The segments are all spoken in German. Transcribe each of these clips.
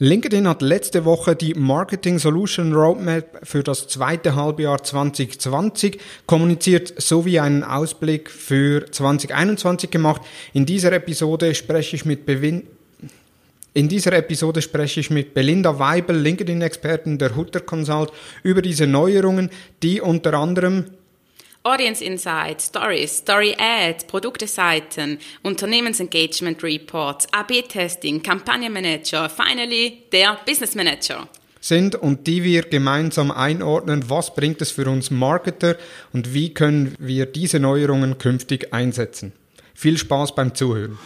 LinkedIn hat letzte Woche die Marketing Solution Roadmap für das zweite Halbjahr 2020 kommuniziert sowie einen Ausblick für 2021 gemacht. In dieser Episode spreche ich mit Bewin in dieser Episode spreche ich mit Belinda Weibel, LinkedIn-Expertin der Hutter Consult, über diese Neuerungen, die unter anderem Audience Insights, Stories, Story Ads, Produkteseiten, Unternehmensengagement Reports, AB-Testing, Kampagnenmanager, finally der Business Manager sind und die wir gemeinsam einordnen, was bringt es für uns Marketer und wie können wir diese Neuerungen künftig einsetzen. Viel Spaß beim Zuhören.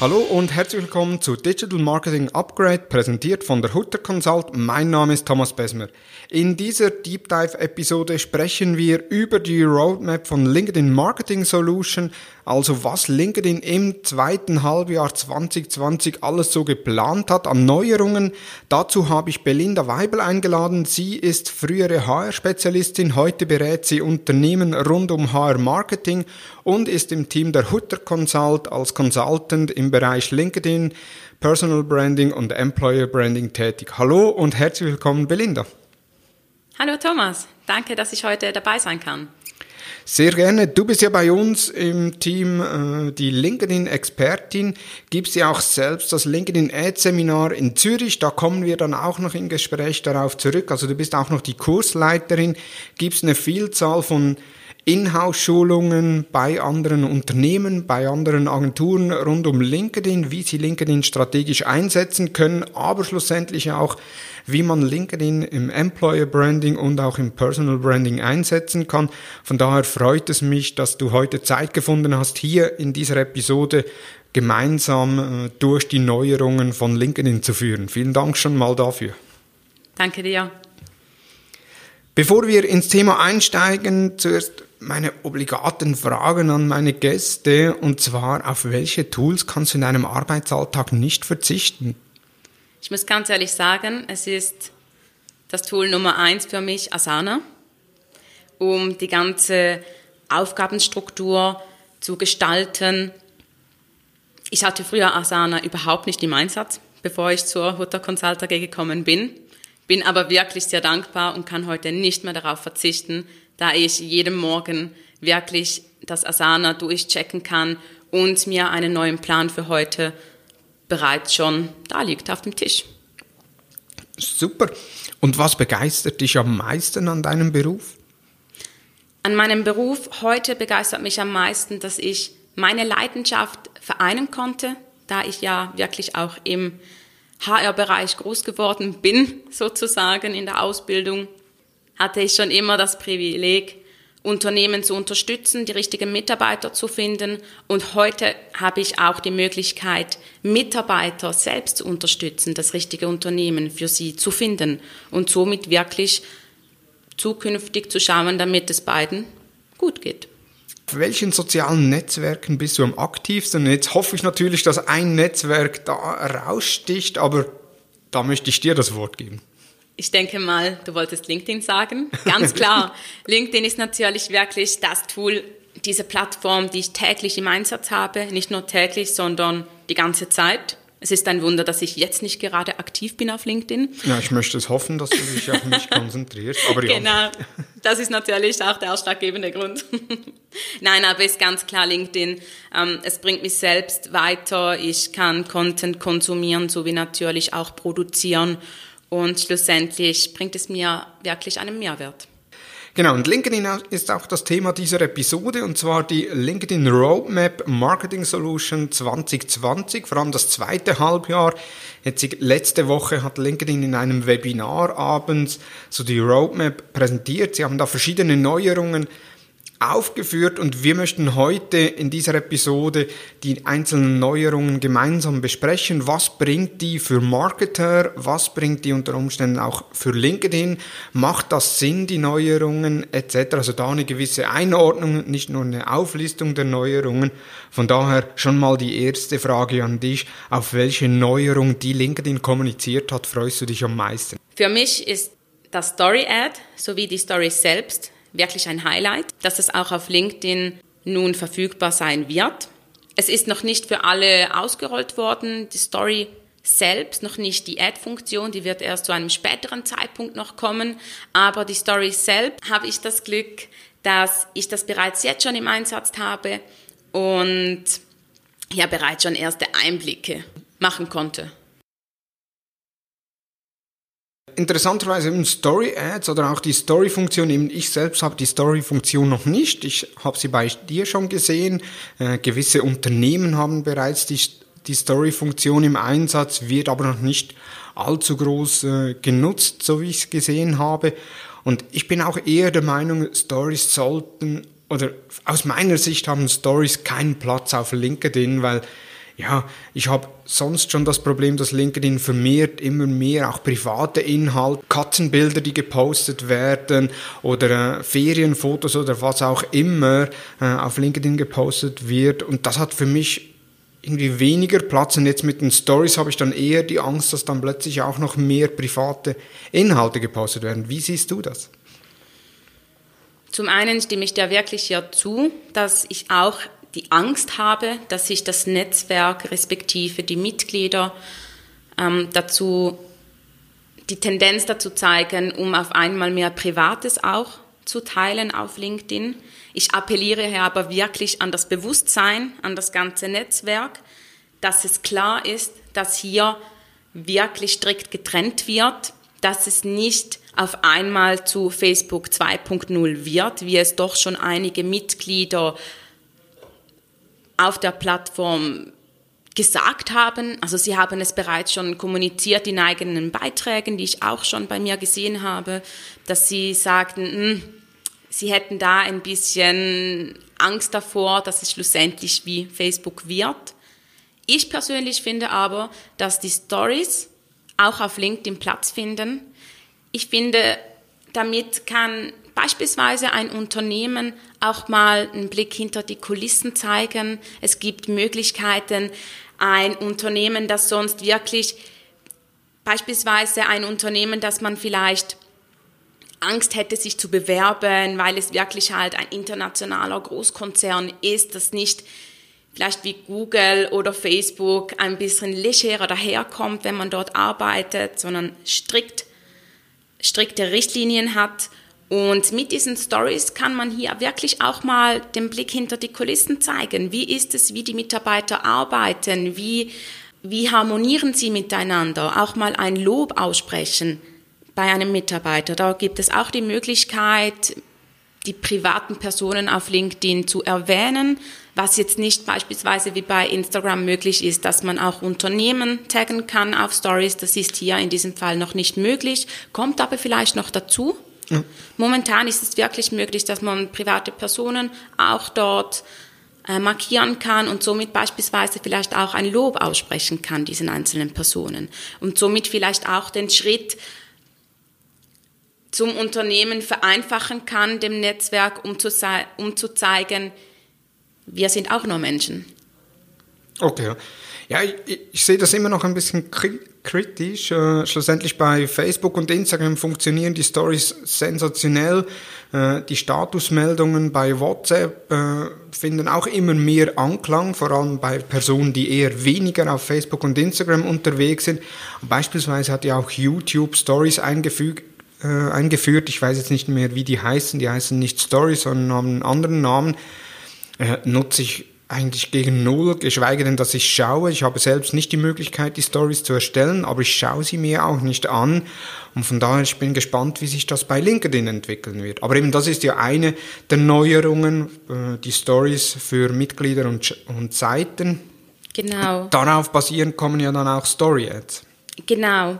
Hallo und herzlich willkommen zu Digital Marketing Upgrade, präsentiert von der Hutter Consult. Mein Name ist Thomas Besmer. In dieser Deep Dive Episode sprechen wir über die Roadmap von LinkedIn Marketing Solution, also was LinkedIn im zweiten Halbjahr 2020 alles so geplant hat an Neuerungen. Dazu habe ich Belinda Weibel eingeladen. Sie ist frühere HR-Spezialistin, heute berät sie Unternehmen rund um HR-Marketing und ist im Team der Hutter Consult als Consultant im Bereich LinkedIn, Personal Branding und Employer Branding tätig. Hallo und herzlich willkommen, Belinda. Hallo Thomas, danke, dass ich heute dabei sein kann. Sehr gerne. Du bist ja bei uns im Team äh, die LinkedIn-Expertin, gibst ja auch selbst das LinkedIn-Ad-Seminar in Zürich. Da kommen wir dann auch noch im Gespräch darauf zurück. Also du bist auch noch die Kursleiterin, gibst eine Vielzahl von Inhouse-Schulungen bei anderen Unternehmen, bei anderen Agenturen rund um LinkedIn, wie sie LinkedIn strategisch einsetzen können, aber schlussendlich auch, wie man LinkedIn im Employer Branding und auch im Personal Branding einsetzen kann. Von daher freut es mich, dass du heute Zeit gefunden hast, hier in dieser Episode gemeinsam äh, durch die Neuerungen von LinkedIn zu führen. Vielen Dank schon mal dafür. Danke dir. Bevor wir ins Thema einsteigen, zuerst meine obligaten Fragen an meine Gäste und zwar, auf welche Tools kannst du in deinem Arbeitsalltag nicht verzichten? Ich muss ganz ehrlich sagen, es ist das Tool Nummer eins für mich Asana, um die ganze Aufgabenstruktur zu gestalten. Ich hatte früher Asana überhaupt nicht im Einsatz, bevor ich zur Hutter Consulter gekommen bin, bin aber wirklich sehr dankbar und kann heute nicht mehr darauf verzichten, da ich jeden Morgen wirklich das Asana durchchecken kann und mir einen neuen Plan für heute bereits schon da liegt auf dem Tisch. Super. Und was begeistert dich am meisten an deinem Beruf? An meinem Beruf heute begeistert mich am meisten, dass ich meine Leidenschaft vereinen konnte, da ich ja wirklich auch im HR-Bereich groß geworden bin, sozusagen in der Ausbildung hatte ich schon immer das Privileg, Unternehmen zu unterstützen, die richtigen Mitarbeiter zu finden. Und heute habe ich auch die Möglichkeit, Mitarbeiter selbst zu unterstützen, das richtige Unternehmen für sie zu finden und somit wirklich zukünftig zu schauen, damit es beiden gut geht. Auf welchen sozialen Netzwerken bist du am aktivsten? Jetzt hoffe ich natürlich, dass ein Netzwerk da raussticht, aber da möchte ich dir das Wort geben. Ich denke mal, du wolltest LinkedIn sagen. Ganz klar. LinkedIn ist natürlich wirklich das Tool, diese Plattform, die ich täglich im Einsatz habe. Nicht nur täglich, sondern die ganze Zeit. Es ist ein Wunder, dass ich jetzt nicht gerade aktiv bin auf LinkedIn. Ja, ich möchte es hoffen, dass du dich auf mich konzentrierst. Aber ja. Genau, das ist natürlich auch der ausschlaggebende Grund. Nein, aber es ist ganz klar LinkedIn. Ähm, es bringt mich selbst weiter. Ich kann Content konsumieren, sowie natürlich auch produzieren. Und schlussendlich bringt es mir wirklich einen Mehrwert. Genau, und LinkedIn ist auch das Thema dieser Episode, und zwar die LinkedIn Roadmap Marketing Solution 2020, vor allem das zweite Halbjahr. Jetzt letzte Woche hat LinkedIn in einem Webinar abends so die Roadmap präsentiert. Sie haben da verschiedene Neuerungen aufgeführt und wir möchten heute in dieser Episode die einzelnen Neuerungen gemeinsam besprechen. Was bringt die für Marketer? Was bringt die unter Umständen auch für LinkedIn? Macht das Sinn, die Neuerungen etc.? Also da eine gewisse Einordnung, nicht nur eine Auflistung der Neuerungen. Von daher schon mal die erste Frage an dich. Auf welche Neuerung die LinkedIn kommuniziert hat, freust du dich am meisten? Für mich ist das Story Ad sowie die Story selbst wirklich ein Highlight, dass es auch auf LinkedIn nun verfügbar sein wird. Es ist noch nicht für alle ausgerollt worden. Die Story selbst, noch nicht die Add-Funktion, die wird erst zu einem späteren Zeitpunkt noch kommen. Aber die Story selbst habe ich das Glück, dass ich das bereits jetzt schon im Einsatz habe und ja bereits schon erste Einblicke machen konnte. Interessanterweise im Story Ads oder auch die Story Funktion, eben ich selbst habe die Story Funktion noch nicht. Ich habe sie bei dir schon gesehen. Äh, gewisse Unternehmen haben bereits die, die Story Funktion im Einsatz, wird aber noch nicht allzu groß äh, genutzt, so wie ich es gesehen habe. Und ich bin auch eher der Meinung, Stories sollten oder aus meiner Sicht haben Stories keinen Platz auf LinkedIn, weil ja, ich habe sonst schon das Problem, dass LinkedIn vermehrt immer mehr auch private Inhalte, Katzenbilder, die gepostet werden oder äh, Ferienfotos oder was auch immer äh, auf LinkedIn gepostet wird. Und das hat für mich irgendwie weniger Platz. Und jetzt mit den Stories habe ich dann eher die Angst, dass dann plötzlich auch noch mehr private Inhalte gepostet werden. Wie siehst du das? Zum einen stimme ich dir wirklich hier zu, dass ich auch die Angst habe, dass sich das Netzwerk respektive die Mitglieder ähm, dazu die Tendenz dazu zeigen, um auf einmal mehr Privates auch zu teilen auf LinkedIn. Ich appelliere hier aber wirklich an das Bewusstsein, an das ganze Netzwerk, dass es klar ist, dass hier wirklich strikt getrennt wird, dass es nicht auf einmal zu Facebook 2.0 wird, wie es doch schon einige Mitglieder auf der Plattform gesagt haben. Also sie haben es bereits schon kommuniziert in eigenen Beiträgen, die ich auch schon bei mir gesehen habe, dass sie sagten, mh, hm, sie hätten da ein bisschen Angst davor, dass es schlussendlich wie Facebook wird. Ich persönlich finde aber, dass die Stories auch auf LinkedIn Platz finden. Ich finde, damit kann beispielsweise ein Unternehmen auch mal einen Blick hinter die Kulissen zeigen. Es gibt Möglichkeiten, ein Unternehmen, das sonst wirklich, beispielsweise ein Unternehmen, das man vielleicht Angst hätte, sich zu bewerben, weil es wirklich halt ein internationaler Großkonzern ist, das nicht vielleicht wie Google oder Facebook ein bisschen legerer daherkommt, wenn man dort arbeitet, sondern strikt, strikte Richtlinien hat und mit diesen Stories kann man hier wirklich auch mal den Blick hinter die Kulissen zeigen. Wie ist es, wie die Mitarbeiter arbeiten? Wie, wie harmonieren sie miteinander? Auch mal ein Lob aussprechen bei einem Mitarbeiter. Da gibt es auch die Möglichkeit, die privaten Personen auf LinkedIn zu erwähnen, was jetzt nicht beispielsweise wie bei Instagram möglich ist, dass man auch Unternehmen taggen kann auf Stories. Das ist hier in diesem Fall noch nicht möglich, kommt aber vielleicht noch dazu. Ja. Momentan ist es wirklich möglich, dass man private Personen auch dort äh, markieren kann und somit beispielsweise vielleicht auch ein Lob aussprechen kann, diesen einzelnen Personen. Und somit vielleicht auch den Schritt zum Unternehmen vereinfachen kann, dem Netzwerk, um zu, um zu zeigen, wir sind auch nur Menschen. Okay. Ja, ich, ich sehe das immer noch ein bisschen kritisch. Äh, schlussendlich bei Facebook und Instagram funktionieren die Stories sensationell. Äh, die Statusmeldungen bei WhatsApp äh, finden auch immer mehr Anklang, vor allem bei Personen, die eher weniger auf Facebook und Instagram unterwegs sind. Beispielsweise hat ja auch YouTube Stories eingefügt, äh, eingeführt. Ich weiß jetzt nicht mehr, wie die heißen. Die heißen nicht Stories, sondern haben einen anderen Namen. Äh, nutze ich eigentlich gegen null, geschweige denn, dass ich schaue. Ich habe selbst nicht die Möglichkeit, die Stories zu erstellen, aber ich schaue sie mir auch nicht an. Und von daher, ich bin gespannt, wie sich das bei LinkedIn entwickeln wird. Aber eben das ist ja eine der Neuerungen, äh, die Stories für Mitglieder und, und Seiten. Genau. Darauf basierend kommen ja dann auch Story-Ads. Genau.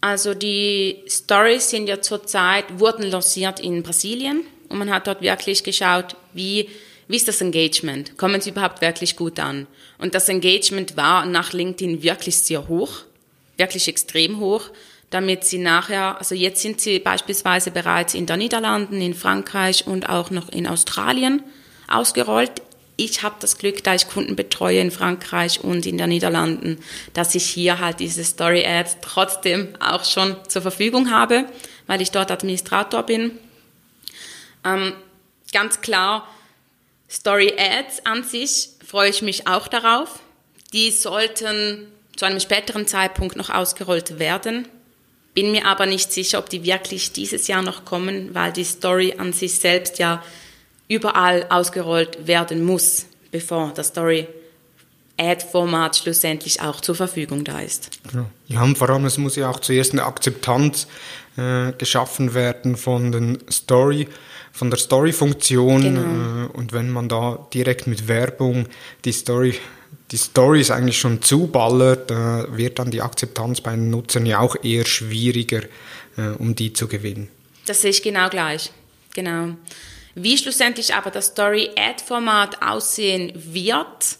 Also die Stories sind ja zurzeit, wurden lanciert in Brasilien und man hat dort wirklich geschaut, wie wie ist das Engagement? Kommen sie überhaupt wirklich gut an? Und das Engagement war nach LinkedIn wirklich sehr hoch, wirklich extrem hoch, damit sie nachher, also jetzt sind sie beispielsweise bereits in den Niederlanden, in Frankreich und auch noch in Australien ausgerollt. Ich habe das Glück, da ich Kunden betreue in Frankreich und in den Niederlanden, dass ich hier halt diese Story Ads trotzdem auch schon zur Verfügung habe, weil ich dort Administrator bin Ähm, ganz klar, Story Ads an sich freue ich mich auch darauf. Die sollten zu einem späteren Zeitpunkt noch ausgerollt werden. Bin mir aber nicht sicher, ob die wirklich dieses Jahr noch kommen, weil die Story an sich selbst ja überall ausgerollt werden muss, bevor das Story Ad-Format schlussendlich auch zur Verfügung da ist. Ja, und vor allem, es muss ja auch zuerst eine Akzeptanz äh, geschaffen werden von den Story, von der Story-Funktion. Genau. Äh, und wenn man da direkt mit Werbung die Story die Stories eigentlich schon zuballert, äh, wird dann die Akzeptanz bei den Nutzern ja auch eher schwieriger, äh, um die zu gewinnen. Das sehe ich genau gleich. Genau. Wie schlussendlich aber das Story-Ad-Format aussehen wird,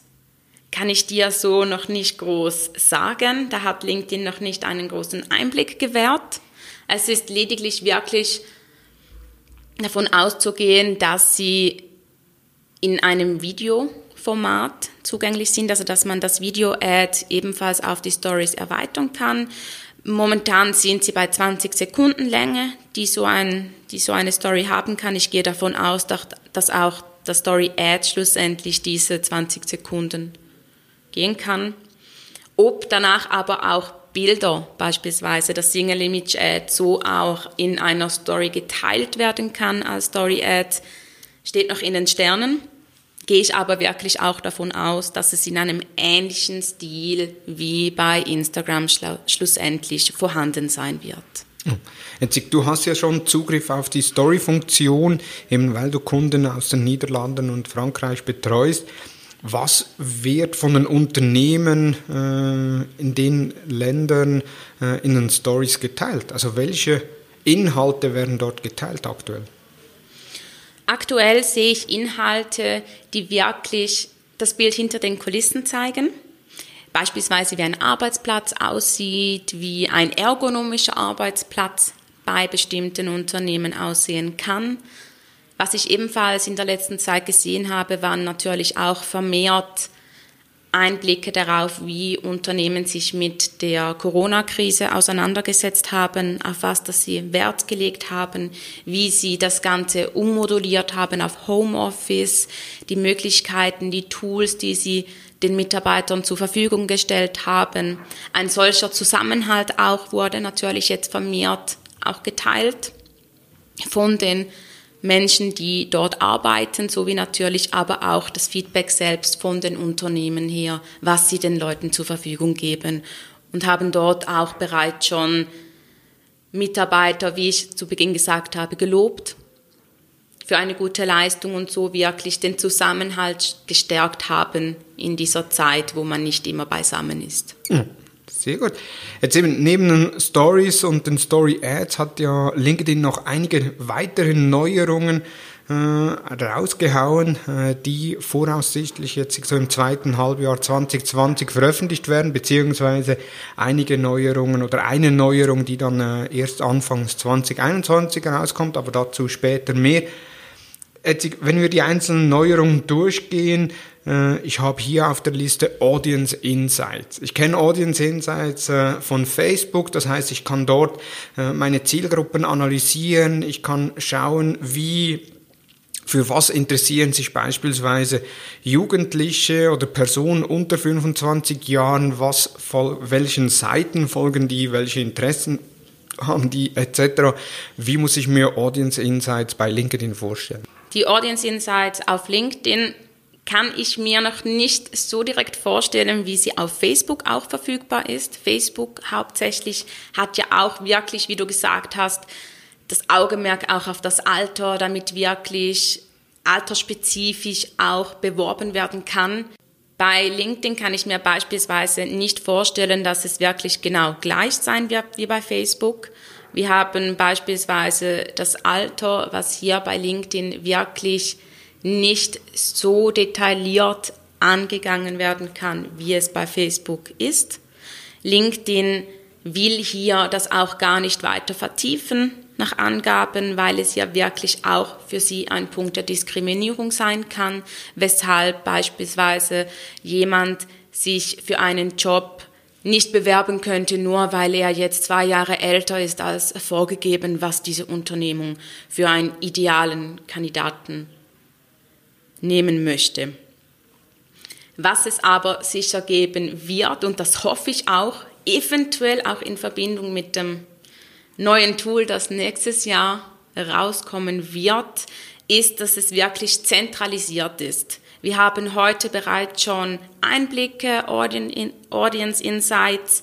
kann ich dir so noch nicht groß sagen. Da hat LinkedIn noch nicht einen großen Einblick gewährt. Es ist lediglich wirklich davon auszugehen, dass sie in einem Videoformat zugänglich sind, also dass man das Video-Ad ebenfalls auf die Stories erweitern kann. Momentan sind sie bei 20 Sekunden Länge, die so, ein, die so eine Story haben kann. Ich gehe davon aus, dass auch das Story-Ad schlussendlich diese 20 Sekunden gehen kann. Ob danach aber auch Bilder, beispielsweise das Single Image Ad, so auch in einer Story geteilt werden kann als Story Ad, steht noch in den Sternen. Gehe ich aber wirklich auch davon aus, dass es in einem ähnlichen Stil wie bei Instagram schlussendlich vorhanden sein wird. Jetzt, du hast ja schon Zugriff auf die Story-Funktion, eben weil du Kunden aus den Niederlanden und Frankreich betreust. Was wird von den Unternehmen äh, in den Ländern äh, in den Stories geteilt? Also welche Inhalte werden dort geteilt aktuell? Aktuell sehe ich Inhalte, die wirklich das Bild hinter den Kulissen zeigen. Beispielsweise wie ein Arbeitsplatz aussieht, wie ein ergonomischer Arbeitsplatz bei bestimmten Unternehmen aussehen kann was ich ebenfalls in der letzten Zeit gesehen habe, waren natürlich auch vermehrt Einblicke darauf, wie Unternehmen sich mit der Corona-Krise auseinandergesetzt haben, auf was dass sie Wert gelegt haben, wie sie das Ganze ummoduliert haben auf Homeoffice, die Möglichkeiten, die Tools, die sie den Mitarbeitern zur Verfügung gestellt haben. Ein solcher Zusammenhalt auch wurde natürlich jetzt vermehrt auch geteilt von den Menschen, die dort arbeiten, sowie natürlich aber auch das Feedback selbst von den Unternehmen her, was sie den Leuten zur Verfügung geben und haben dort auch bereits schon Mitarbeiter, wie ich zu Beginn gesagt habe, gelobt für eine gute Leistung und so wirklich den Zusammenhalt gestärkt haben in dieser Zeit, wo man nicht immer beisammen ist. Mhm. Sehr gut. Jetzt eben neben den Stories und den Story Ads hat ja LinkedIn noch einige weitere Neuerungen äh, rausgehauen, äh, die voraussichtlich jetzt so im zweiten Halbjahr 2020 veröffentlicht werden, beziehungsweise einige Neuerungen oder eine Neuerung, die dann äh, erst anfangs 2021 rauskommt, aber dazu später mehr. Jetzt, wenn wir die einzelnen Neuerungen durchgehen, ich habe hier auf der Liste Audience Insights. Ich kenne Audience Insights äh, von Facebook, das heißt, ich kann dort äh, meine Zielgruppen analysieren, ich kann schauen, wie für was interessieren sich beispielsweise Jugendliche oder Personen unter 25 Jahren, was, welchen Seiten folgen die, welche Interessen haben die etc. Wie muss ich mir Audience Insights bei LinkedIn vorstellen? Die Audience Insights auf LinkedIn kann ich mir noch nicht so direkt vorstellen, wie sie auf Facebook auch verfügbar ist. Facebook hauptsächlich hat ja auch wirklich, wie du gesagt hast, das Augenmerk auch auf das Alter, damit wirklich altersspezifisch auch beworben werden kann. Bei LinkedIn kann ich mir beispielsweise nicht vorstellen, dass es wirklich genau gleich sein wird wie bei Facebook. Wir haben beispielsweise das Alter, was hier bei LinkedIn wirklich nicht so detailliert angegangen werden kann, wie es bei Facebook ist. LinkedIn will hier das auch gar nicht weiter vertiefen nach Angaben, weil es ja wirklich auch für sie ein Punkt der Diskriminierung sein kann, weshalb beispielsweise jemand sich für einen Job nicht bewerben könnte, nur weil er jetzt zwei Jahre älter ist als vorgegeben, was diese Unternehmung für einen idealen Kandidaten nehmen möchte. Was es aber sicher geben wird, und das hoffe ich auch, eventuell auch in Verbindung mit dem neuen Tool, das nächstes Jahr rauskommen wird, ist, dass es wirklich zentralisiert ist. Wir haben heute bereits schon Einblicke, Audience Insights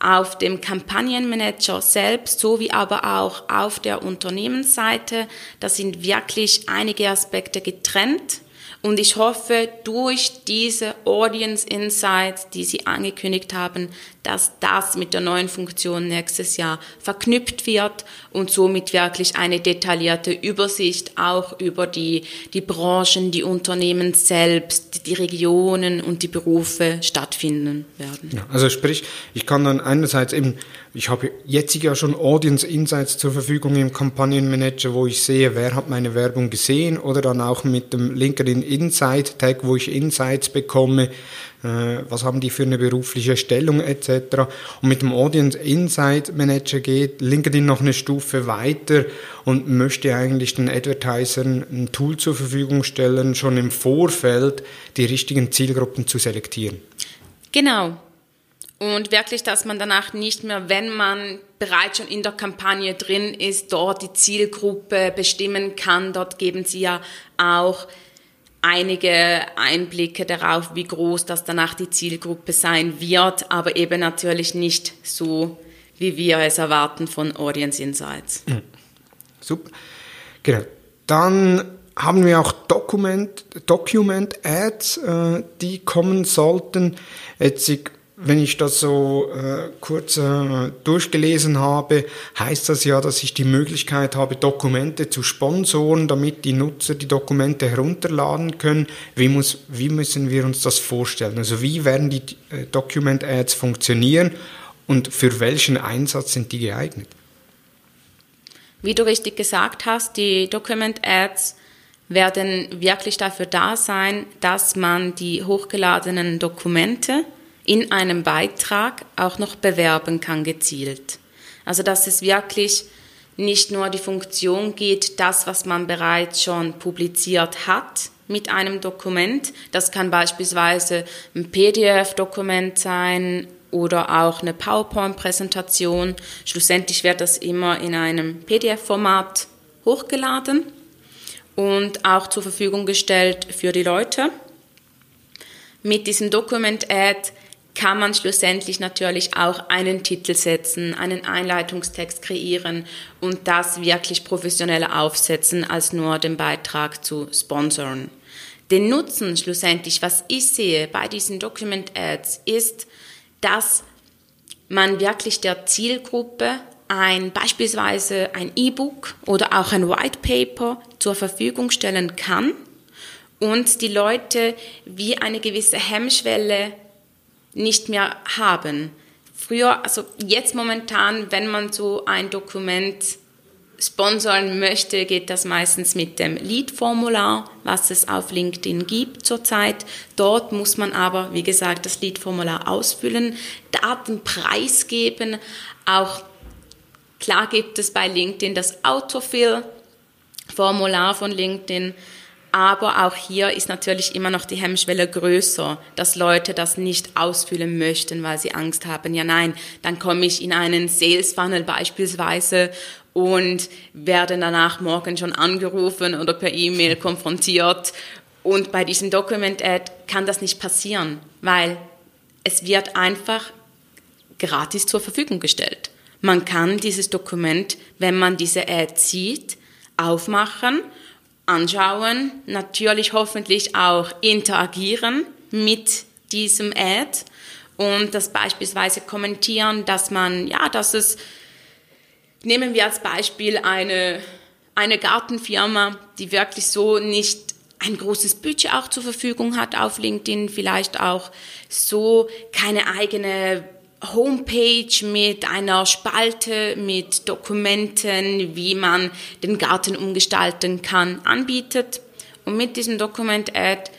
auf dem Kampagnenmanager selbst, sowie aber auch auf der Unternehmensseite. Da sind wirklich einige Aspekte getrennt und ich hoffe, durch diese Audience Insights, die Sie angekündigt haben, dass das mit der neuen Funktion nächstes Jahr verknüpft wird und somit wirklich eine detaillierte Übersicht auch über die, die Branchen, die Unternehmen selbst, die Regionen und die Berufe stattfinden werden. Ja, also sprich, ich kann dann einerseits eben ich habe jetzt ja schon Audience Insights zur Verfügung im Kampagnenmanager, wo ich sehe, wer hat meine Werbung gesehen oder dann auch mit dem LinkedIn Insight Tag, wo ich Insights bekomme, was haben die für eine berufliche Stellung etc. Und mit dem Audience Insight Manager geht LinkedIn noch eine Stufe weiter und möchte eigentlich den Advertisern ein Tool zur Verfügung stellen, schon im Vorfeld die richtigen Zielgruppen zu selektieren. Genau, und wirklich, dass man danach nicht mehr, wenn man bereits schon in der Kampagne drin ist, dort die Zielgruppe bestimmen kann. Dort geben sie ja auch einige Einblicke darauf, wie groß das danach die Zielgruppe sein wird, aber eben natürlich nicht so, wie wir es erwarten von Audience Insights. Mhm. Super. Genau. Dann haben wir auch Document, Document Ads, äh, die kommen sollten. Jetzt wenn ich das so äh, kurz äh, durchgelesen habe, heißt das ja, dass ich die Möglichkeit habe, Dokumente zu sponsoren, damit die Nutzer die Dokumente herunterladen können. Wie, muss, wie müssen wir uns das vorstellen? Also wie werden die äh, Document Ads funktionieren und für welchen Einsatz sind die geeignet? Wie du richtig gesagt hast, die Document Ads werden wirklich dafür da sein, dass man die hochgeladenen Dokumente in einem Beitrag auch noch bewerben kann gezielt. Also dass es wirklich nicht nur die Funktion geht, das, was man bereits schon publiziert hat mit einem Dokument. Das kann beispielsweise ein PDF-Dokument sein oder auch eine PowerPoint-Präsentation. Schlussendlich wird das immer in einem PDF-Format hochgeladen und auch zur Verfügung gestellt für die Leute. Mit diesem Document-Ad kann man schlussendlich natürlich auch einen Titel setzen, einen Einleitungstext kreieren und das wirklich professioneller aufsetzen, als nur den Beitrag zu sponsern. Den Nutzen schlussendlich, was ich sehe bei diesen Document Ads, ist, dass man wirklich der Zielgruppe ein beispielsweise ein E-Book oder auch ein White Paper zur Verfügung stellen kann und die Leute wie eine gewisse Hemmschwelle nicht mehr haben. Früher, also jetzt momentan, wenn man so ein Dokument sponsoren möchte, geht das meistens mit dem Lead-Formular, was es auf LinkedIn gibt zurzeit. Dort muss man aber, wie gesagt, das Lead-Formular ausfüllen, Daten preisgeben. Auch klar gibt es bei LinkedIn das Autofill-Formular von LinkedIn. Aber auch hier ist natürlich immer noch die Hemmschwelle größer, dass Leute das nicht ausfüllen möchten, weil sie Angst haben. Ja, nein, dann komme ich in einen Sales Funnel beispielsweise und werde danach morgen schon angerufen oder per E-Mail konfrontiert. Und bei diesem Document Ad kann das nicht passieren, weil es wird einfach gratis zur Verfügung gestellt. Man kann dieses Dokument, wenn man diese Ad sieht, aufmachen anschauen, natürlich hoffentlich auch interagieren mit diesem Ad und das beispielsweise kommentieren, dass man, ja, dass es, nehmen wir als Beispiel eine, eine Gartenfirma, die wirklich so nicht ein großes Budget auch zur Verfügung hat auf LinkedIn, vielleicht auch so keine eigene Homepage mit einer Spalte mit Dokumenten, wie man den Garten umgestalten kann, anbietet. Und mit diesem Dokument-Ad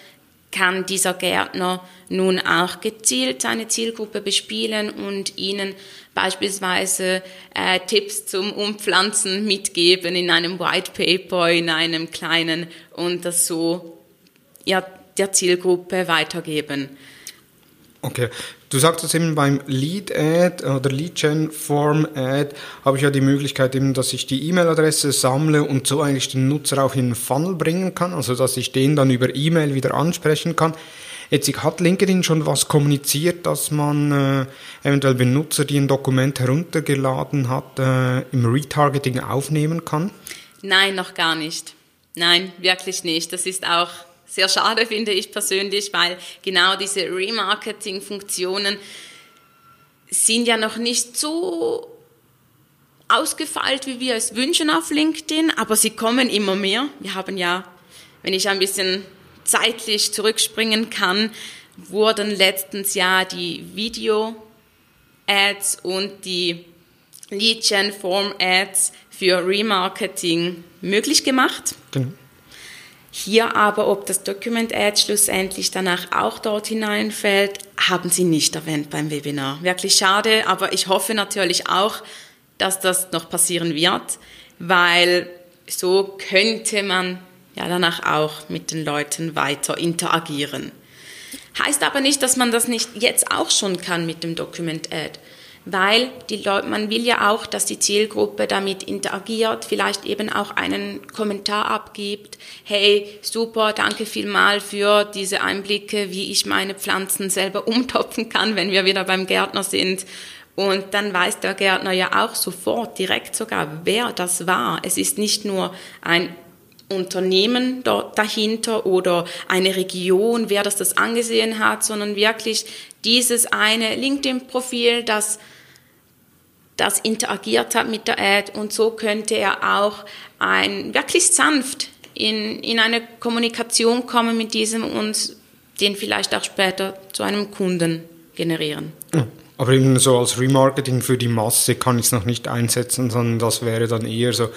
kann dieser Gärtner nun auch gezielt seine Zielgruppe bespielen und ihnen beispielsweise äh, Tipps zum Umpflanzen mitgeben in einem White Paper, in einem kleinen und das so ja, der Zielgruppe weitergeben. Okay, du sagtest eben beim Lead Ad oder Lead Gen Form Ad habe ich ja die Möglichkeit eben, dass ich die E-Mail-Adresse sammle und so eigentlich den Nutzer auch in den Funnel bringen kann, also dass ich den dann über E-Mail wieder ansprechen kann. Jetzt hat LinkedIn schon was kommuniziert, dass man äh, eventuell Benutzer, die ein Dokument heruntergeladen hat, äh, im Retargeting aufnehmen kann? Nein, noch gar nicht. Nein, wirklich nicht. Das ist auch sehr schade, finde ich persönlich, weil genau diese Remarketing-Funktionen sind ja noch nicht so ausgefeilt, wie wir es wünschen auf LinkedIn, aber sie kommen immer mehr. Wir haben ja, wenn ich ein bisschen zeitlich zurückspringen kann, wurden letztens ja die Video-Ads und die Lead-Gen-Form-Ads für Remarketing möglich gemacht. Genau. Hier aber, ob das Document Ad schlussendlich danach auch dort hineinfällt, haben Sie nicht erwähnt beim Webinar. Wirklich schade, aber ich hoffe natürlich auch, dass das noch passieren wird, weil so könnte man ja danach auch mit den Leuten weiter interagieren. Heißt aber nicht, dass man das nicht jetzt auch schon kann mit dem Document Ad weil die Leute, man will ja auch, dass die Zielgruppe damit interagiert, vielleicht eben auch einen Kommentar abgibt. Hey, super, danke vielmal für diese Einblicke, wie ich meine Pflanzen selber umtopfen kann, wenn wir wieder beim Gärtner sind. Und dann weiß der Gärtner ja auch sofort, direkt sogar, wer das war. Es ist nicht nur ein Unternehmen dort dahinter oder eine Region, wer das das angesehen hat, sondern wirklich dieses eine LinkedIn-Profil, das das interagiert hat mit der Ad und so könnte er auch ein wirklich sanft in, in eine Kommunikation kommen mit diesem und den vielleicht auch später zu einem Kunden generieren. Ja, aber eben so als Remarketing für die Masse kann ich es noch nicht einsetzen, sondern das wäre dann eher so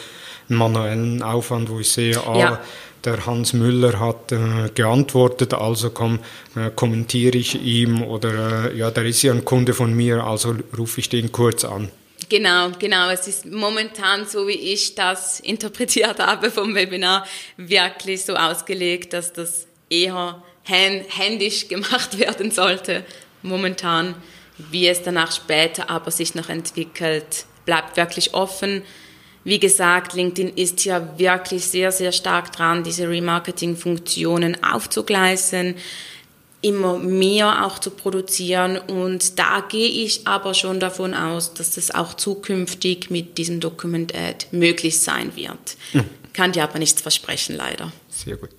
einen manuellen Aufwand, wo ich sehe, ah, ja. der Hans Müller hat äh, geantwortet, also komm, äh, kommentiere ich ihm oder äh, ja, der ist ja ein Kunde von mir, also rufe ich den kurz an. Genau, genau. Es ist momentan, so wie ich das interpretiert habe vom Webinar, wirklich so ausgelegt, dass das eher händisch gemacht werden sollte. Momentan, wie es danach später aber sich noch entwickelt, bleibt wirklich offen. Wie gesagt, LinkedIn ist ja wirklich sehr, sehr stark dran, diese Remarketing-Funktionen aufzugleisen immer mehr auch zu produzieren und da gehe ich aber schon davon aus, dass das auch zukünftig mit diesem Document Ad möglich sein wird. Mhm. Kann dir aber nichts versprechen, leider. Sehr gut.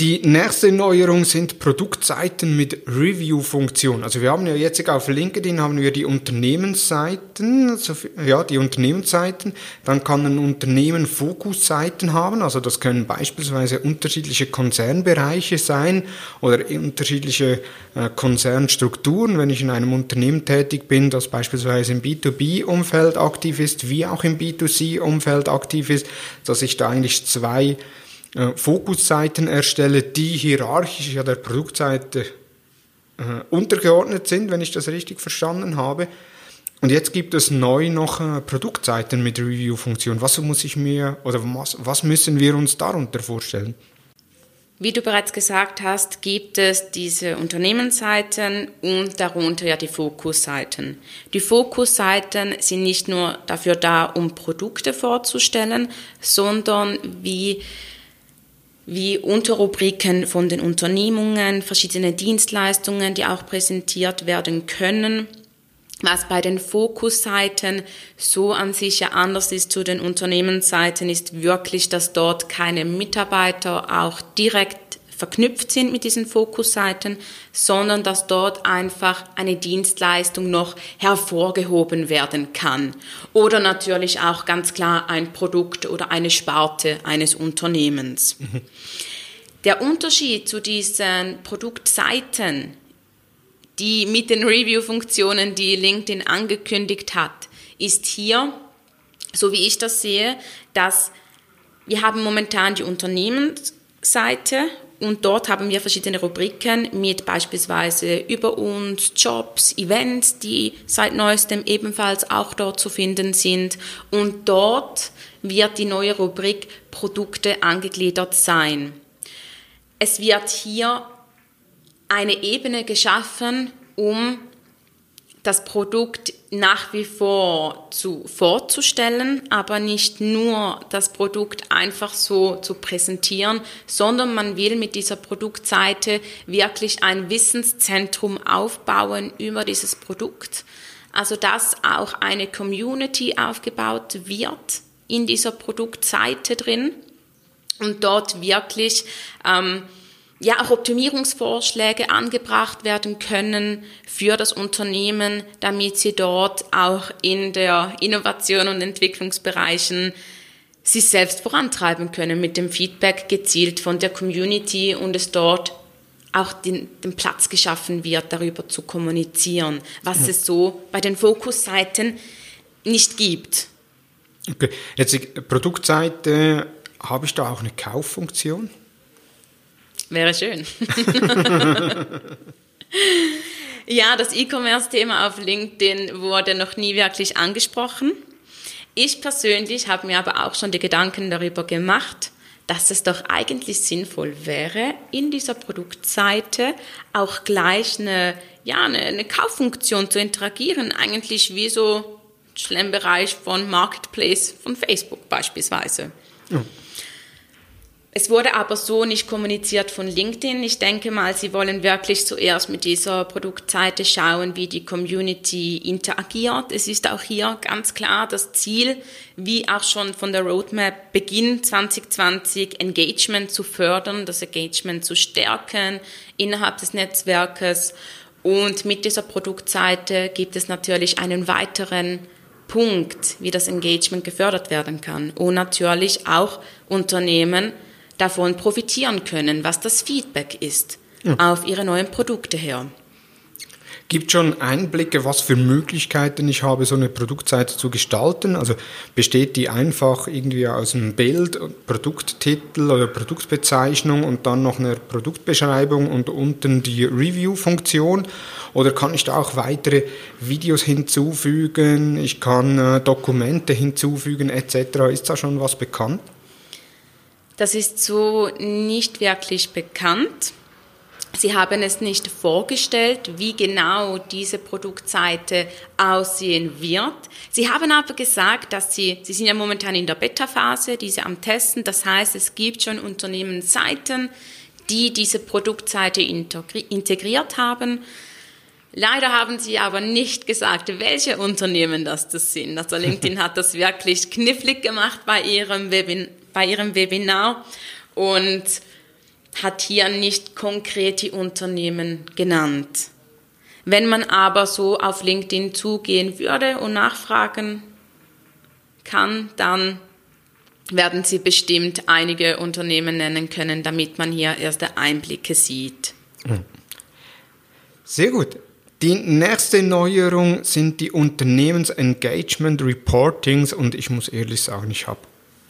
Die nächste Neuerung sind Produktseiten mit Review-Funktion. Also wir haben ja jetzt auf LinkedIn haben wir die Unternehmensseiten, also ja, die Unternehmensseiten. Dann kann ein Unternehmen Fokusseiten haben. Also das können beispielsweise unterschiedliche Konzernbereiche sein oder unterschiedliche äh, Konzernstrukturen. Wenn ich in einem Unternehmen tätig bin, das beispielsweise im B2B-Umfeld aktiv ist, wie auch im B2C-Umfeld aktiv ist, dass ich da eigentlich zwei äh, Fokusseiten erstelle, die hierarchisch der Produktseite äh, untergeordnet sind, wenn ich das richtig verstanden habe. Und jetzt gibt es neu noch äh, Produktseiten mit Review-Funktion. Was muss ich mir oder was, was müssen wir uns darunter vorstellen? Wie du bereits gesagt hast, gibt es diese Unternehmensseiten und darunter ja die Fokusseiten. Die Fokusseiten sind nicht nur dafür da, um Produkte vorzustellen, sondern wie wie Unterrubriken von den Unternehmungen, verschiedene Dienstleistungen, die auch präsentiert werden können. Was bei den Fokusseiten so an sich ja anders ist zu den Unternehmensseiten, ist wirklich, dass dort keine Mitarbeiter auch direkt verknüpft sind mit diesen Fokusseiten, sondern dass dort einfach eine Dienstleistung noch hervorgehoben werden kann. Oder natürlich auch ganz klar ein Produkt oder eine Sparte eines Unternehmens. Mhm. Der Unterschied zu diesen Produktseiten, die mit den Review-Funktionen, die LinkedIn angekündigt hat, ist hier, so wie ich das sehe, dass wir haben momentan die Unternehmens Produktseite und dort haben wir verschiedene Rubriken mit beispielsweise über uns, Jobs, Events, die seit neuestem ebenfalls auch dort zu finden sind. Und dort wird die neue Rubrik Produkte angegliedert sein. Es wird hier eine Ebene geschaffen, um das Produkt nach wie vor zu, vorzustellen, aber nicht nur das Produkt einfach so zu präsentieren, sondern man will mit dieser Produktseite wirklich ein Wissenszentrum aufbauen über dieses Produkt. Also dass auch eine Community aufgebaut wird in dieser Produktseite drin und dort wirklich ähm, ja auch Optimierungsvorschläge angebracht werden können für das Unternehmen, damit sie dort auch in der Innovation und Entwicklungsbereichen sich selbst vorantreiben können mit dem Feedback gezielt von der Community und es dort auch den, den Platz geschaffen wird, darüber zu kommunizieren, was es so bei den Fokusseiten nicht gibt. Okay, jetzt die Produktseite, habe ich da auch eine Kauffunktion? Wäre schön. ja, das E-Commerce-Thema auf LinkedIn wurde noch nie wirklich angesprochen. Ich persönlich habe mir aber auch schon die Gedanken darüber gemacht, dass es doch eigentlich sinnvoll wäre, in dieser Produktseite auch gleich eine, ja, eine, eine Kauffunktion zu interagieren, eigentlich wie so Schlemmbereich von Marketplace von Facebook beispielsweise. Ja. Es wurde aber so nicht kommuniziert von LinkedIn. Ich denke mal, sie wollen wirklich zuerst mit dieser Produktseite schauen, wie die Community interagiert. Es ist auch hier ganz klar das Ziel, wie auch schon von der Roadmap Beginn 2020, Engagement zu fördern, das Engagement zu stärken innerhalb des Netzwerkes. Und mit dieser Produktseite gibt es natürlich einen weiteren Punkt, wie das Engagement gefördert werden kann. Und natürlich auch Unternehmen, davon profitieren können, was das Feedback ist ja. auf ihre neuen Produkte her. Gibt schon Einblicke, was für Möglichkeiten ich habe, so eine Produktseite zu gestalten? Also besteht die einfach irgendwie aus einem Bild, Produkttitel oder Produktbezeichnung und dann noch eine Produktbeschreibung und unten die Review-Funktion? Oder kann ich da auch weitere Videos hinzufügen? Ich kann äh, Dokumente hinzufügen etc. Ist da schon was bekannt? Das ist so nicht wirklich bekannt. Sie haben es nicht vorgestellt, wie genau diese Produktseite aussehen wird. Sie haben aber gesagt, dass Sie, Sie sind ja momentan in der Beta-Phase, diese am Testen. Das heißt, es gibt schon Unternehmensseiten, die diese Produktseite integriert haben. Leider haben Sie aber nicht gesagt, welche Unternehmen das, das sind. Also LinkedIn hat das wirklich knifflig gemacht bei Ihrem Webinar bei ihrem Webinar und hat hier nicht konkret die Unternehmen genannt. Wenn man aber so auf LinkedIn zugehen würde und nachfragen kann, dann werden Sie bestimmt einige Unternehmen nennen können, damit man hier erste Einblicke sieht. Sehr gut. Die nächste Neuerung sind die Unternehmensengagement Reportings und ich muss ehrlich sagen, ich habe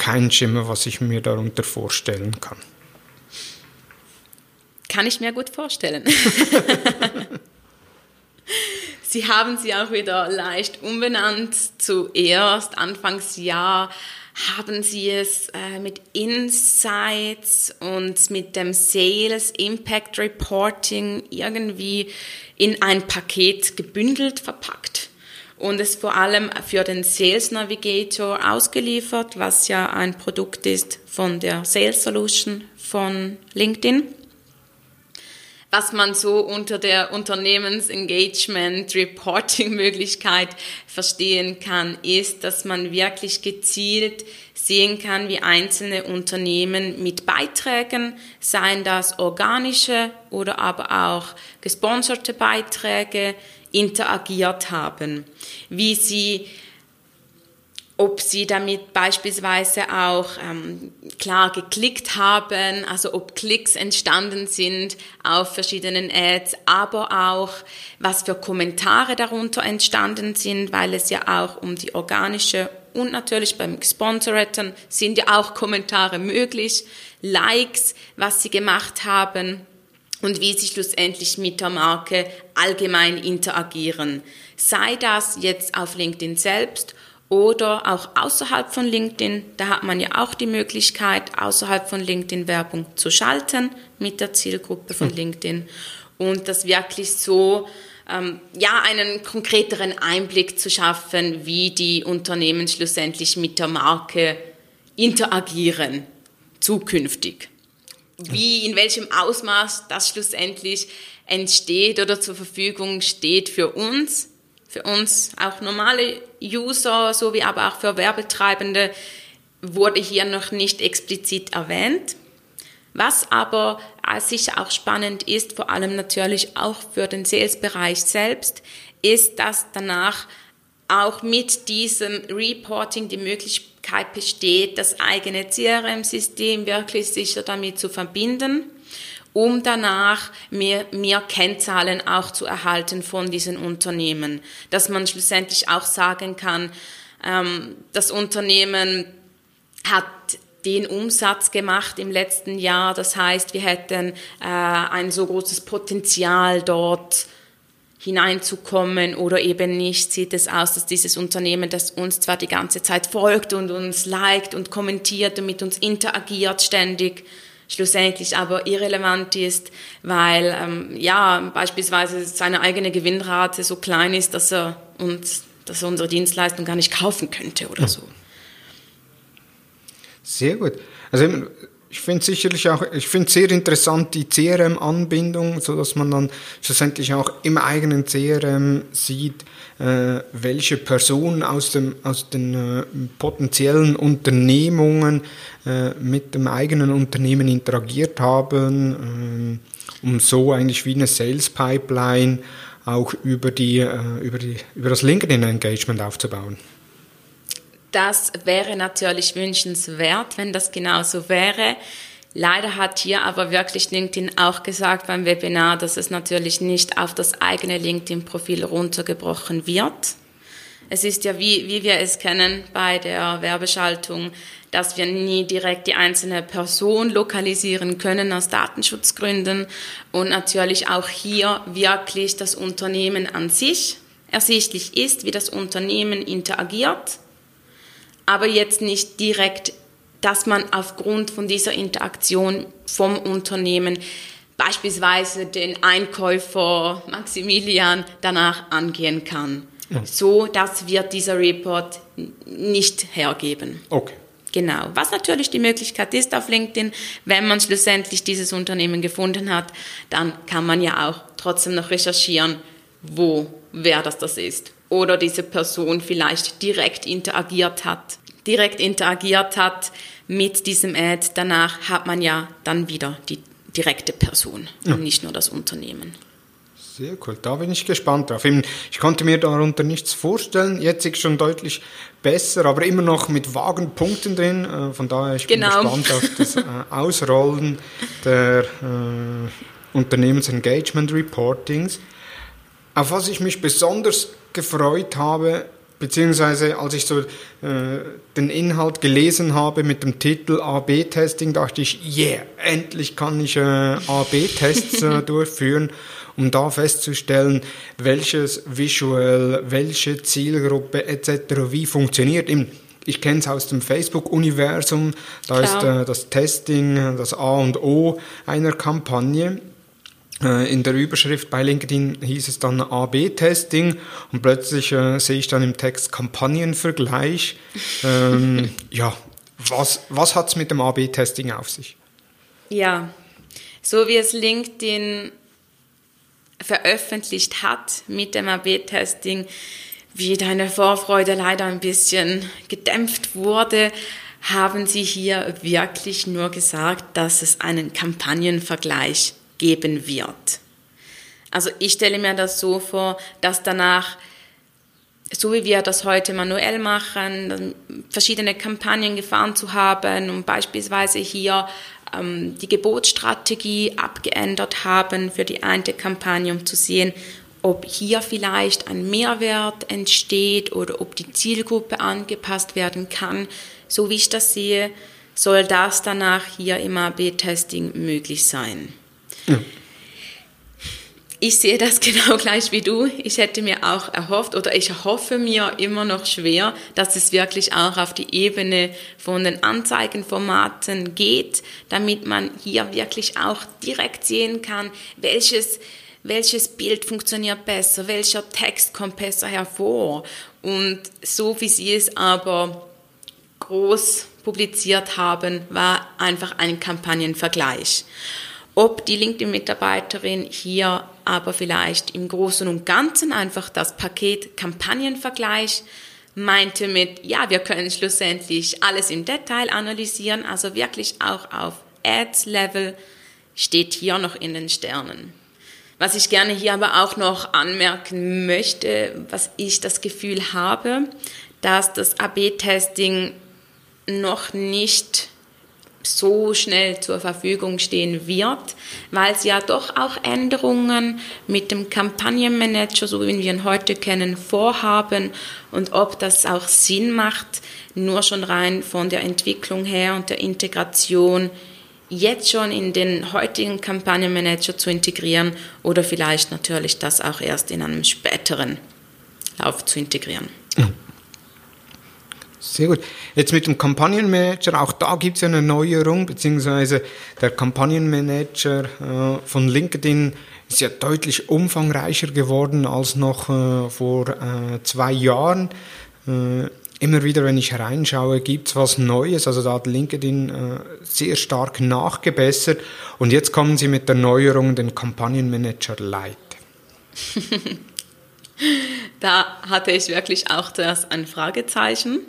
kein Schimmer, was ich mir darunter vorstellen kann. Kann ich mir gut vorstellen. Sie haben sie auch wieder leicht umbenannt. Zuerst, Anfangsjahr, haben Sie es äh, mit Insights und mit dem Sales Impact Reporting irgendwie in ein Paket gebündelt verpackt und es vor allem für den Sales Navigator ausgeliefert, was ja ein Produkt ist von der Sales Solution von LinkedIn. Was man so unter der Unternehmensengagement Reporting Möglichkeit verstehen kann, ist, dass man wirklich gezielt sehen kann, wie einzelne Unternehmen mit Beiträgen, seien das organische oder aber auch gesponserte Beiträge, interagiert haben, wie sie ob sie damit beispielsweise auch ähm, klar geklickt haben, also ob Klicks entstanden sind auf verschiedenen Ads, aber auch was für Kommentare darunter entstanden sind, weil es ja auch um die organische und natürlich beim Gesponserten sind ja auch Kommentare möglich, Likes, was sie gemacht haben und wie sie schlussendlich mit der Marke allgemein interagieren. Sei das jetzt auf LinkedIn selbst oder auch außerhalb von LinkedIn. Da hat man ja auch die Möglichkeit, außerhalb von LinkedIn Werbung zu schalten mit der Zielgruppe von hm. LinkedIn und das wirklich so ähm, ja einen konkreteren Einblick zu schaffen, wie die Unternehmen schlussendlich mit der Marke interagieren zukünftig. Wie, in welchem Ausmaß das schlussendlich entsteht oder zur Verfügung steht für uns, für uns auch normale User, sowie aber auch für Werbetreibende, wurde hier noch nicht explizit erwähnt. Was aber sicher auch spannend ist, vor allem natürlich auch für den Sales-Bereich selbst, ist, dass danach auch mit diesem Reporting die Möglichkeit besteht, das eigene CRM-System wirklich sicher damit zu verbinden, um danach mehr, mehr Kennzahlen auch zu erhalten von diesen Unternehmen. Dass man schlussendlich auch sagen kann, ähm, das Unternehmen hat den Umsatz gemacht im letzten Jahr. Das heißt, wir hätten äh, ein so großes Potenzial dort hineinzukommen oder eben nicht, sieht es aus, dass dieses Unternehmen, das uns zwar die ganze Zeit folgt und uns liked und kommentiert und mit uns interagiert ständig, schlussendlich aber irrelevant ist, weil ähm, ja beispielsweise seine eigene Gewinnrate so klein ist, dass er uns, dass er unsere Dienstleistung gar nicht kaufen könnte oder so. Sehr gut. Also ich finde sicherlich auch, ich finde sehr interessant die CRM-Anbindung, so dass man dann schlussendlich auch im eigenen CRM sieht, äh, welche Personen aus dem aus den äh, potenziellen Unternehmungen äh, mit dem eigenen Unternehmen interagiert haben, äh, um so eigentlich wie eine Sales Pipeline auch über die äh, über die über das LinkedIn Engagement aufzubauen. Das wäre natürlich wünschenswert, wenn das genauso wäre. Leider hat hier aber wirklich LinkedIn auch gesagt beim Webinar, dass es natürlich nicht auf das eigene LinkedIn-Profil runtergebrochen wird. Es ist ja wie, wie wir es kennen bei der Werbeschaltung, dass wir nie direkt die einzelne Person lokalisieren können aus Datenschutzgründen und natürlich auch hier wirklich das Unternehmen an sich ersichtlich ist, wie das Unternehmen interagiert aber jetzt nicht direkt, dass man aufgrund von dieser Interaktion vom Unternehmen beispielsweise den Einkäufer Maximilian danach angehen kann. Ja. So, das wird dieser Report nicht hergeben. Okay. Genau. Was natürlich die Möglichkeit ist auf LinkedIn, wenn man schlussendlich dieses Unternehmen gefunden hat, dann kann man ja auch trotzdem noch recherchieren, wo, wer das das ist. Oder diese Person vielleicht direkt interagiert hat direkt interagiert hat mit diesem Ad, danach hat man ja dann wieder die direkte Person ja. und nicht nur das Unternehmen. Sehr cool, da bin ich gespannt drauf. Ich konnte mir darunter nichts vorstellen, jetzt ist schon deutlich besser, aber immer noch mit vagen Punkten drin. Äh, von daher ich bin genau. gespannt auf das äh, Ausrollen der äh, Unternehmensengagement Reportings. Auf was ich mich besonders gefreut habe, beziehungsweise als ich so äh, den Inhalt gelesen habe mit dem Titel A-B-Testing, dachte ich, yeah, endlich kann ich äh, A-B-Tests äh, durchführen, um da festzustellen, welches Visual, welche Zielgruppe etc. wie funktioniert. Ich kenne es aus dem Facebook-Universum, da Klar. ist äh, das Testing das A und O einer Kampagne. Äh, in der Überschrift bei LinkedIn hieß es dann AB-Testing und plötzlich äh, sehe ich dann im Text Kampagnenvergleich. Ähm, ja, was, was hat es mit dem AB-Testing auf sich? Ja, so wie es LinkedIn veröffentlicht hat mit dem AB-Testing, wie deine Vorfreude leider ein bisschen gedämpft wurde, haben sie hier wirklich nur gesagt, dass es einen Kampagnenvergleich geben wird. Also ich stelle mir das so vor, dass danach, so wie wir das heute manuell machen, verschiedene Kampagnen gefahren zu haben und beispielsweise hier ähm, die Gebotsstrategie abgeändert haben für die eine Kampagne, um zu sehen, ob hier vielleicht ein Mehrwert entsteht oder ob die Zielgruppe angepasst werden kann. So wie ich das sehe, soll das danach hier im AB-Testing möglich sein. Ja. Ich sehe das genau gleich wie du. Ich hätte mir auch erhofft oder ich hoffe mir immer noch schwer, dass es wirklich auch auf die Ebene von den Anzeigenformaten geht, damit man hier wirklich auch direkt sehen kann, welches welches Bild funktioniert besser, welcher Text kommt besser hervor. Und so wie sie es aber groß publiziert haben, war einfach ein Kampagnenvergleich. Ob die LinkedIn-Mitarbeiterin hier aber vielleicht im Großen und Ganzen einfach das Paket Kampagnenvergleich meinte mit, ja, wir können schlussendlich alles im Detail analysieren, also wirklich auch auf Ads-Level steht hier noch in den Sternen. Was ich gerne hier aber auch noch anmerken möchte, was ich das Gefühl habe, dass das AB-Testing noch nicht so schnell zur Verfügung stehen wird, weil es ja doch auch Änderungen mit dem Kampagnenmanager, so wie wir ihn heute kennen, vorhaben und ob das auch Sinn macht, nur schon rein von der Entwicklung her und der Integration jetzt schon in den heutigen Kampagnenmanager zu integrieren oder vielleicht natürlich das auch erst in einem späteren Lauf zu integrieren. Sehr gut. Jetzt mit dem Kampagnenmanager, auch da gibt es ja eine Neuerung, beziehungsweise der Kampagnenmanager äh, von LinkedIn ist ja deutlich umfangreicher geworden als noch äh, vor äh, zwei Jahren. Äh, immer wieder, wenn ich reinschaue, gibt es was Neues. Also da hat LinkedIn äh, sehr stark nachgebessert. Und jetzt kommen sie mit der Neuerung, den Kampagnenmanager Lite. da hatte ich wirklich auch zuerst ein Fragezeichen.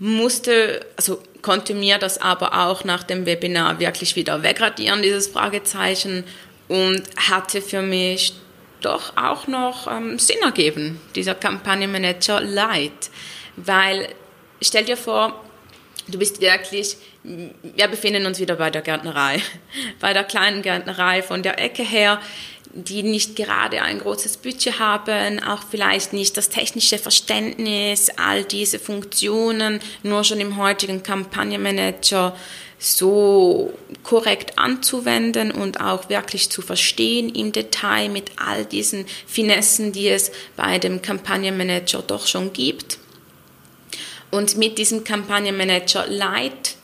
Musste, also konnte mir das aber auch nach dem Webinar wirklich wieder wegradieren, dieses Fragezeichen, und hatte für mich doch auch noch ähm, Sinn ergeben, dieser Kampagnenmanager Lite. Weil stell dir vor, du bist wirklich, wir befinden uns wieder bei der Gärtnerei, bei der kleinen Gärtnerei von der Ecke her, die nicht gerade ein großes Budget haben, auch vielleicht nicht das technische Verständnis, all diese Funktionen nur schon im heutigen Kampagnenmanager so korrekt anzuwenden und auch wirklich zu verstehen im Detail mit all diesen Finessen, die es bei dem Kampagnenmanager doch schon gibt. Und mit diesem Kampagnenmanager Light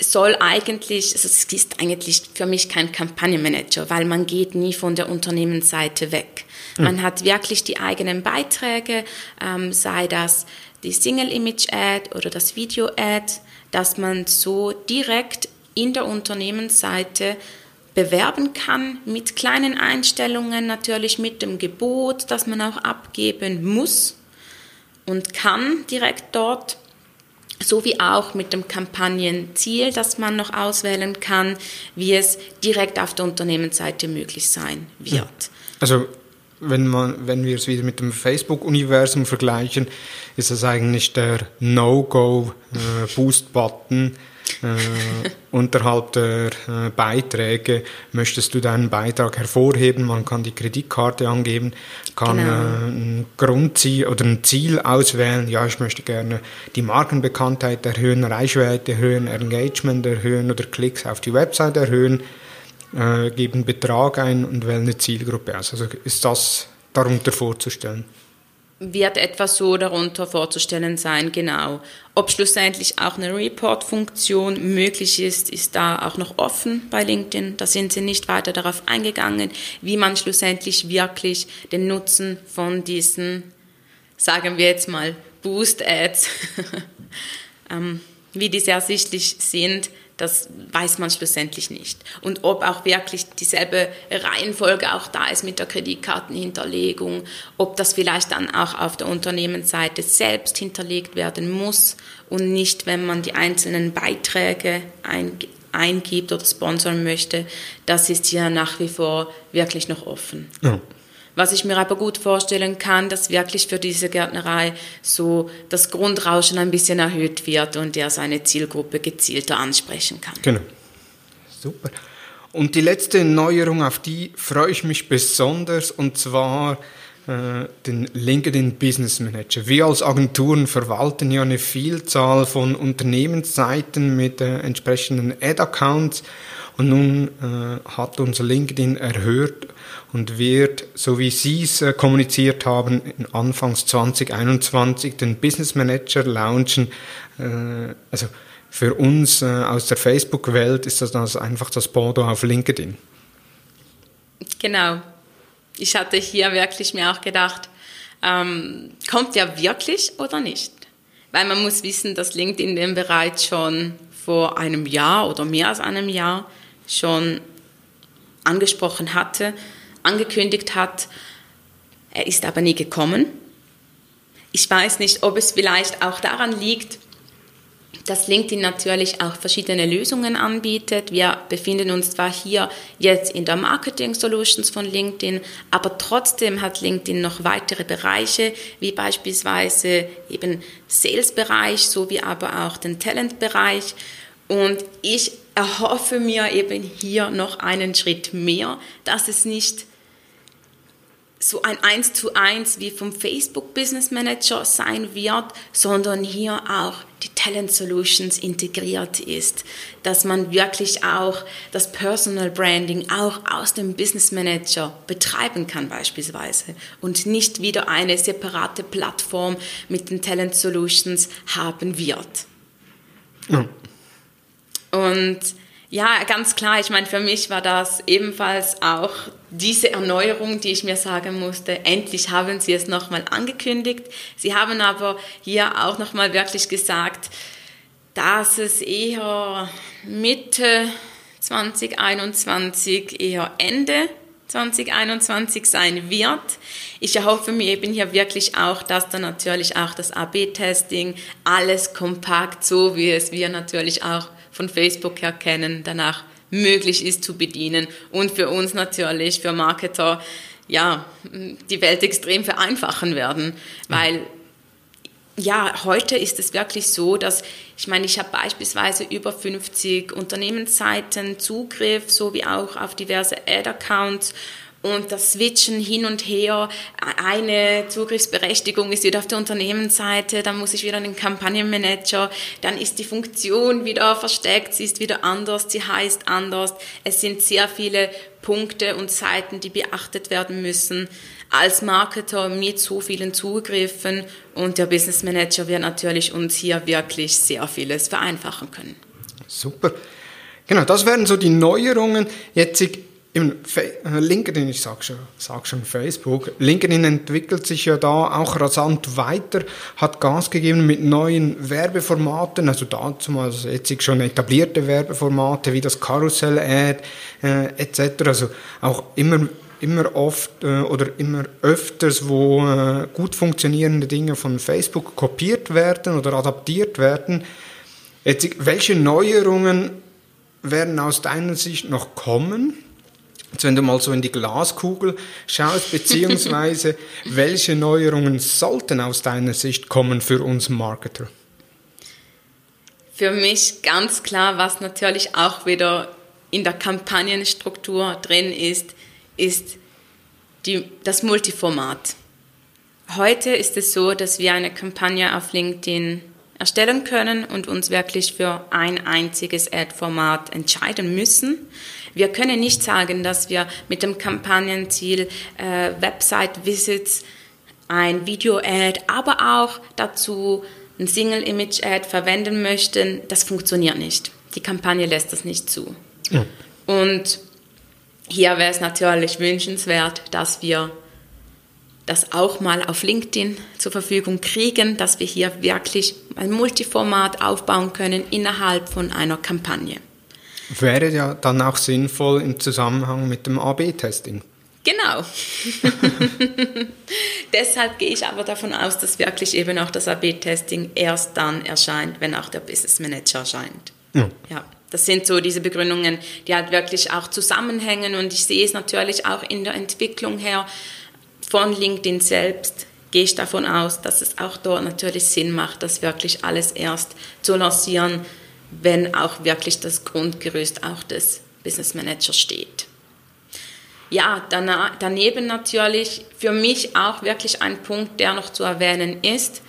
soll eigentlich, also es ist eigentlich für mich kein Kampagnenmanager, weil man geht nie von der Unternehmensseite weg. Mhm. Man hat wirklich die eigenen Beiträge, ähm, sei das die Single-Image-Ad oder das Video-Ad, dass man so direkt in der Unternehmensseite bewerben kann mit kleinen Einstellungen, natürlich mit dem Gebot, das man auch abgeben muss und kann direkt dort, sowie auch mit dem Kampagnenziel, das man noch auswählen kann, wie es direkt auf der Unternehmensseite möglich sein wird. Also wenn, man, wenn wir es wieder mit dem Facebook-Universum vergleichen, ist das eigentlich der No-Go-Boost-Button. Äh, unterhalb der äh, Beiträge möchtest du deinen Beitrag hervorheben. Man kann die Kreditkarte angeben, kann genau. äh, ein Grundziel oder ein Ziel auswählen. Ja, ich möchte gerne die Markenbekanntheit erhöhen, Reichweite erhöhen, Engagement erhöhen oder Klicks auf die Website erhöhen. Äh, geben Betrag ein und wählen eine Zielgruppe aus. Also ist das darunter vorzustellen wird etwas so darunter vorzustellen sein, genau. Ob schlussendlich auch eine Report-Funktion möglich ist, ist da auch noch offen bei LinkedIn. Da sind sie nicht weiter darauf eingegangen, wie man schlussendlich wirklich den Nutzen von diesen, sagen wir jetzt mal, Boost-Ads, ähm, wie diese ersichtlich sind, das weiß man schlussendlich nicht. Und ob auch wirklich dieselbe Reihenfolge auch da ist mit der Kreditkartenhinterlegung, ob das vielleicht dann auch auf der Unternehmensseite selbst hinterlegt werden muss und nicht, wenn man die einzelnen Beiträge eingibt oder sponsern möchte, das ist hier nach wie vor wirklich noch offen. Ja. Was ich mir aber gut vorstellen kann, dass wirklich für diese Gärtnerei so das Grundrauschen ein bisschen erhöht wird und er seine Zielgruppe gezielter ansprechen kann. Genau. Super. Und die letzte Neuerung, auf die freue ich mich besonders, und zwar äh, den LinkedIn Business Manager. Wir als Agenturen verwalten ja eine Vielzahl von Unternehmensseiten mit äh, entsprechenden Ad-Accounts und nun äh, hat unser LinkedIn erhört und wird, so wie Sie es äh, kommuniziert haben, Anfangs 2021 den Business Manager launchen. Äh, also für uns äh, aus der Facebook-Welt ist das also einfach das Bordeaux auf LinkedIn. Genau, ich hatte hier wirklich mir auch gedacht, ähm, kommt der wirklich oder nicht? Weil man muss wissen, dass LinkedIn den bereits schon vor einem Jahr oder mehr als einem Jahr schon angesprochen hatte, angekündigt hat. Er ist aber nie gekommen. Ich weiß nicht, ob es vielleicht auch daran liegt, dass LinkedIn natürlich auch verschiedene Lösungen anbietet. Wir befinden uns zwar hier jetzt in der Marketing Solutions von LinkedIn, aber trotzdem hat LinkedIn noch weitere Bereiche, wie beispielsweise eben Sales-Bereich, sowie aber auch den Talent-Bereich. Und ich erhoffe mir eben hier noch einen Schritt mehr, dass es nicht so ein Eins zu eins wie vom Facebook Business Manager sein wird, sondern hier auch die Talent Solutions integriert ist, dass man wirklich auch das Personal Branding auch aus dem Business Manager betreiben kann beispielsweise und nicht wieder eine separate Plattform mit den Talent Solutions haben wird. Ja. Und ja, ganz klar. Ich meine, für mich war das ebenfalls auch diese Erneuerung, die ich mir sagen musste. Endlich haben Sie es nochmal angekündigt. Sie haben aber hier auch nochmal wirklich gesagt, dass es eher Mitte 2021, eher Ende 2021 sein wird. Ich erhoffe mir eben hier wirklich auch, dass dann natürlich auch das AB-Testing alles kompakt, so wie es wir natürlich auch von Facebook her kennen, danach möglich ist zu bedienen und für uns natürlich, für Marketer, ja, die Welt extrem vereinfachen werden, weil ja, heute ist es wirklich so, dass ich meine, ich habe beispielsweise über 50 Unternehmensseiten Zugriff, sowie auch auf diverse Ad-Accounts und das Switchen hin und her. Eine Zugriffsberechtigung ist wieder auf der Unternehmensseite, dann muss ich wieder einen Kampagnenmanager, dann ist die Funktion wieder versteckt, sie ist wieder anders, sie heißt anders. Es sind sehr viele Punkte und Seiten, die beachtet werden müssen. Als Marketer mit so vielen Zugriffen und der Business Manager wird natürlich uns hier wirklich sehr vieles vereinfachen können. Super. Genau, das wären so die Neuerungen. Jetzt im äh, LinkedIn, ich sage schon, sag schon Facebook, LinkedIn entwickelt sich ja da auch rasant weiter, hat Gas gegeben mit neuen Werbeformaten, also dazu mal also jetzt schon etablierte Werbeformate wie das Karussell-Ad äh, etc. Also auch immer immer oft äh, oder immer öfters, wo äh, gut funktionierende Dinge von Facebook kopiert werden oder adaptiert werden. Jetzt, welche Neuerungen werden aus deiner Sicht noch kommen? Jetzt, wenn du mal so in die Glaskugel schaust, beziehungsweise welche Neuerungen sollten aus deiner Sicht kommen für uns Marketer? Für mich ganz klar, was natürlich auch wieder in der Kampagnenstruktur drin ist, ist die, das Multiformat. Heute ist es so, dass wir eine Kampagne auf LinkedIn erstellen können und uns wirklich für ein einziges Ad-Format entscheiden müssen. Wir können nicht sagen, dass wir mit dem Kampagnenziel äh, Website-Visits, ein Video-Ad, aber auch dazu ein Single-Image-Ad verwenden möchten. Das funktioniert nicht. Die Kampagne lässt das nicht zu. Ja. Und hier wäre es natürlich wünschenswert, dass wir das auch mal auf LinkedIn zur Verfügung kriegen, dass wir hier wirklich ein Multiformat aufbauen können innerhalb von einer Kampagne. Wäre ja dann auch sinnvoll im Zusammenhang mit dem AB-Testing. Genau. Deshalb gehe ich aber davon aus, dass wirklich eben auch das AB-Testing erst dann erscheint, wenn auch der Business Manager erscheint. Ja. ja. Das sind so diese Begründungen, die halt wirklich auch zusammenhängen und ich sehe es natürlich auch in der Entwicklung her von LinkedIn selbst gehe ich davon aus, dass es auch dort natürlich Sinn macht, das wirklich alles erst zu lancieren, wenn auch wirklich das Grundgerüst auch des Business Manager steht. Ja, daneben natürlich für mich auch wirklich ein Punkt, der noch zu erwähnen ist.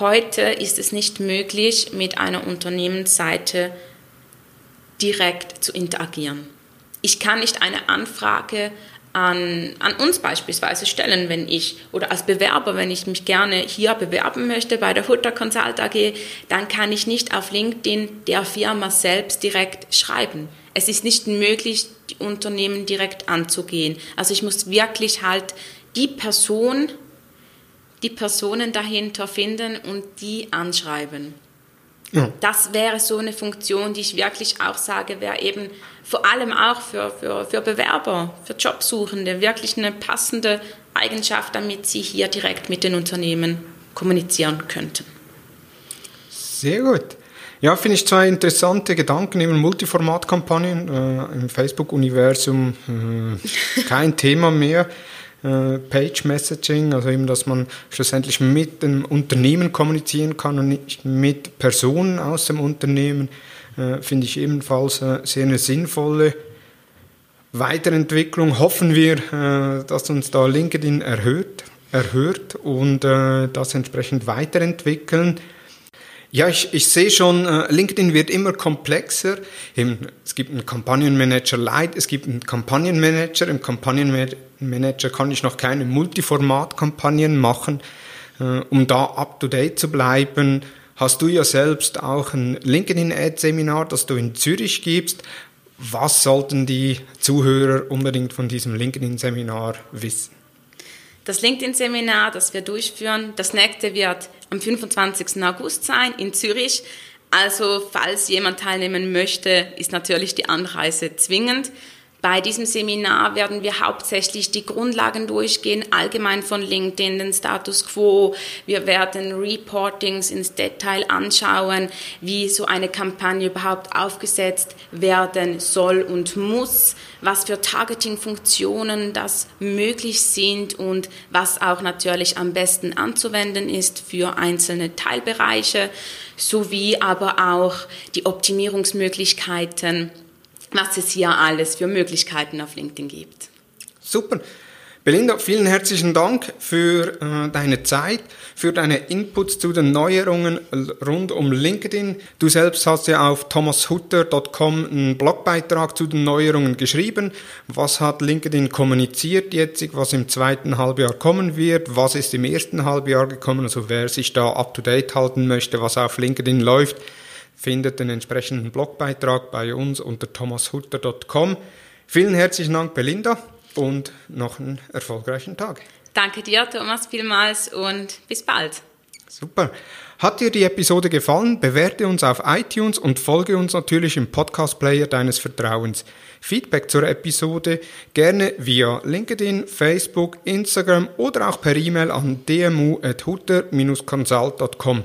Heute ist es nicht möglich, mit einer Unternehmensseite direkt zu interagieren. Ich kann nicht eine Anfrage an, an uns beispielsweise stellen, wenn ich, oder als Bewerber, wenn ich mich gerne hier bewerben möchte bei der Hutter Consult AG, dann kann ich nicht auf LinkedIn der Firma selbst direkt schreiben. Es ist nicht möglich, die Unternehmen direkt anzugehen. Also ich muss wirklich halt die Person, die Personen dahinter finden und die anschreiben. Ja. Das wäre so eine Funktion, die ich wirklich auch sage, wäre eben vor allem auch für, für, für Bewerber, für Jobsuchende wirklich eine passende Eigenschaft, damit sie hier direkt mit den Unternehmen kommunizieren könnten. Sehr gut. Ja, finde ich zwei interessante Gedanken, eben Multiformatkampagnen äh, im Facebook-Universum, äh, kein Thema mehr. Äh, Page Messaging, also eben, dass man schlussendlich mit dem Unternehmen kommunizieren kann und nicht mit Personen aus dem Unternehmen, äh, finde ich ebenfalls äh, sehr eine sinnvolle Weiterentwicklung. Hoffen wir, dass uns da LinkedIn erhöht, erhört und das entsprechend weiterentwickeln. Ja, ich, ich sehe schon, äh, LinkedIn wird immer komplexer. es gibt einen Kampagnenmanager Lite, es gibt einen Kampagnenmanager. Im Kampagnenmanager kann ich noch keine Multiformat-Kampagnen machen. Äh, um da up-to-date zu bleiben, hast du ja selbst auch ein LinkedIn-Ad-Seminar, das du in Zürich gibst. Was sollten die Zuhörer unbedingt von diesem LinkedIn-Seminar wissen? Das LinkedIn-Seminar, das wir durchführen, das nächste wird am 25. August sein in Zürich. Also falls jemand teilnehmen möchte, ist natürlich die Anreise zwingend. Bei diesem Seminar werden wir hauptsächlich die Grundlagen durchgehen, allgemein von LinkedIn, den Status quo. Wir werden Reportings ins Detail anschauen, wie so eine Kampagne überhaupt aufgesetzt werden soll und muss, was für Targeting-Funktionen das möglich sind und was auch natürlich am besten anzuwenden ist für einzelne Teilbereiche, sowie aber auch die Optimierungsmöglichkeiten was es hier alles für Möglichkeiten auf LinkedIn gibt. Super. Belinda, vielen herzlichen Dank für äh, deine Zeit, für deine Inputs zu den Neuerungen rund um LinkedIn. Du selbst hast ja auf thomashutter.com einen Blogbeitrag zu den Neuerungen geschrieben. Was hat LinkedIn kommuniziert jetzt, was im zweiten Halbjahr kommen wird, was ist im ersten Halbjahr gekommen, also wer sich da up to date halten möchte, was auf LinkedIn läuft findet den entsprechenden Blogbeitrag bei uns unter thomashutter.com. Vielen herzlichen Dank, Belinda, und noch einen erfolgreichen Tag. Danke dir, Thomas, vielmals und bis bald. Super. Hat dir die Episode gefallen? Bewerte uns auf iTunes und folge uns natürlich im Podcast-Player deines Vertrauens. Feedback zur Episode gerne via LinkedIn, Facebook, Instagram oder auch per E-Mail an dmu.hutter-consult.com.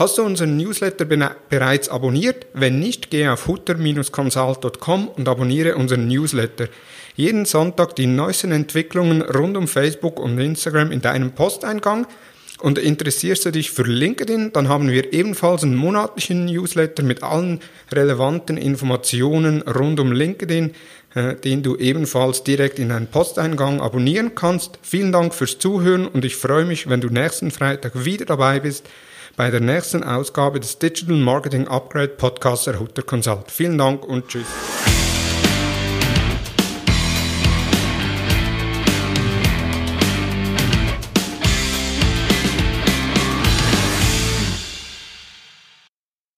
Hast du unseren Newsletter bereits abonniert? Wenn nicht, gehe auf hutter-consult.com und abonniere unseren Newsletter. Jeden Sonntag die neuesten Entwicklungen rund um Facebook und Instagram in deinem Posteingang. Und interessierst du dich für LinkedIn, dann haben wir ebenfalls einen monatlichen Newsletter mit allen relevanten Informationen rund um LinkedIn, äh, den du ebenfalls direkt in deinen Posteingang abonnieren kannst. Vielen Dank fürs Zuhören und ich freue mich, wenn du nächsten Freitag wieder dabei bist bei der nächsten Ausgabe des Digital Marketing Upgrade Podcasts der Hutter Consult. Vielen Dank und tschüss.